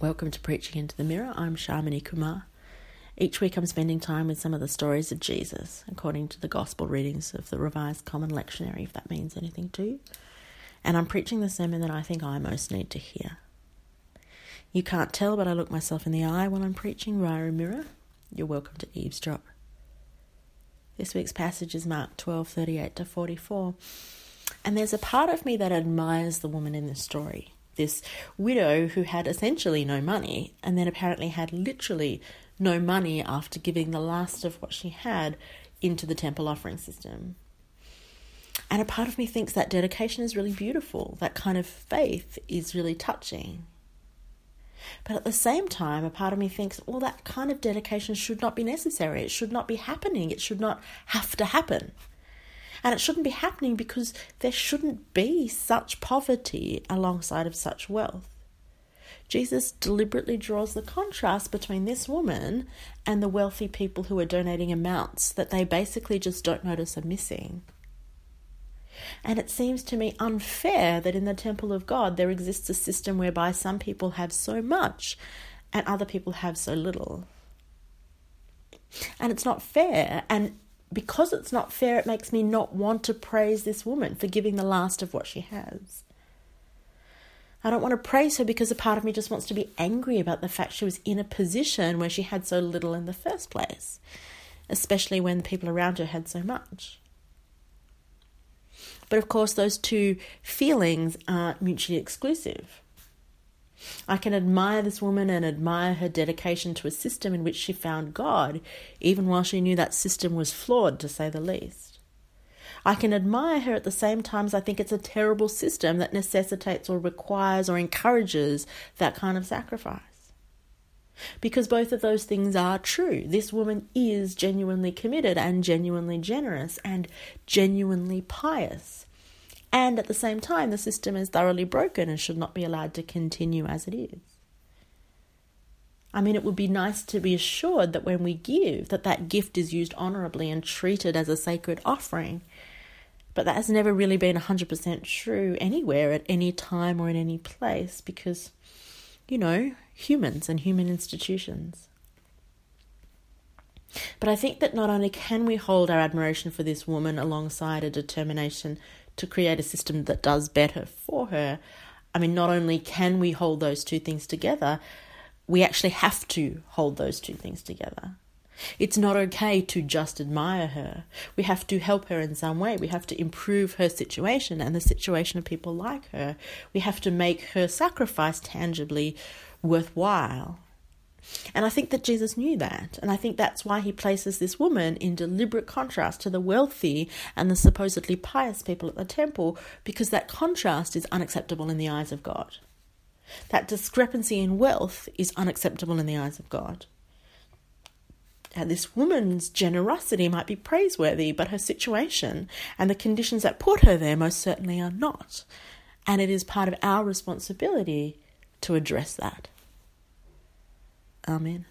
Welcome to Preaching into the Mirror. I'm Shamini Kumar. Each week I'm spending time with some of the stories of Jesus, according to the Gospel readings of the Revised Common Lectionary, if that means anything to you. And I'm preaching the sermon that I think I most need to hear. You can't tell, but I look myself in the eye while I'm preaching via a mirror. You're welcome to eavesdrop. This week's passage is Mark 12:38 to 44. And there's a part of me that admires the woman in this story this widow who had essentially no money and then apparently had literally no money after giving the last of what she had into the temple offering system. And a part of me thinks that dedication is really beautiful. That kind of faith is really touching. But at the same time, a part of me thinks, well, that kind of dedication should not be necessary. It should not be happening. It should not have to happen. And it shouldn't be happening because there shouldn't be such poverty alongside of such wealth. Jesus deliberately draws the contrast between this woman and the wealthy people who are donating amounts that they basically just don't notice are missing. And it seems to me unfair that in the temple of God there exists a system whereby some people have so much and other people have so little. And it's not fair. And because it's not fair, it makes me not want to praise this woman for giving the last of what she has. I don't want to praise her because a part of me just wants to be angry about the fact she was in a position where she had so little in the first place, especially when the people around her had so much. But of course, those two feelings aren't mutually exclusive. I can admire this woman and admire her dedication to a system in which she found God, even while she knew that system was flawed, to say the least. I can admire her at the same time as I think it's a terrible system that necessitates or requires or encourages that kind of sacrifice. Because both of those things are true. This woman is genuinely committed and genuinely generous and genuinely pious and at the same time, the system is thoroughly broken and should not be allowed to continue as it is. I mean, it would be nice to be assured that when we give, that that gift is used honorably and treated as a sacred offering. But that has never really been 100% true anywhere, at any time, or in any place, because, you know, humans and human institutions. But I think that not only can we hold our admiration for this woman alongside a determination to create a system that does better for her, I mean, not only can we hold those two things together, we actually have to hold those two things together. It's not okay to just admire her. We have to help her in some way. We have to improve her situation and the situation of people like her. We have to make her sacrifice tangibly worthwhile. And I think that Jesus knew that. And I think that's why he places this woman in deliberate contrast to the wealthy and the supposedly pious people at the temple, because that contrast is unacceptable in the eyes of God. That discrepancy in wealth is unacceptable in the eyes of God. Now, this woman's generosity might be praiseworthy, but her situation and the conditions that put her there most certainly are not. And it is part of our responsibility to address that. Amen.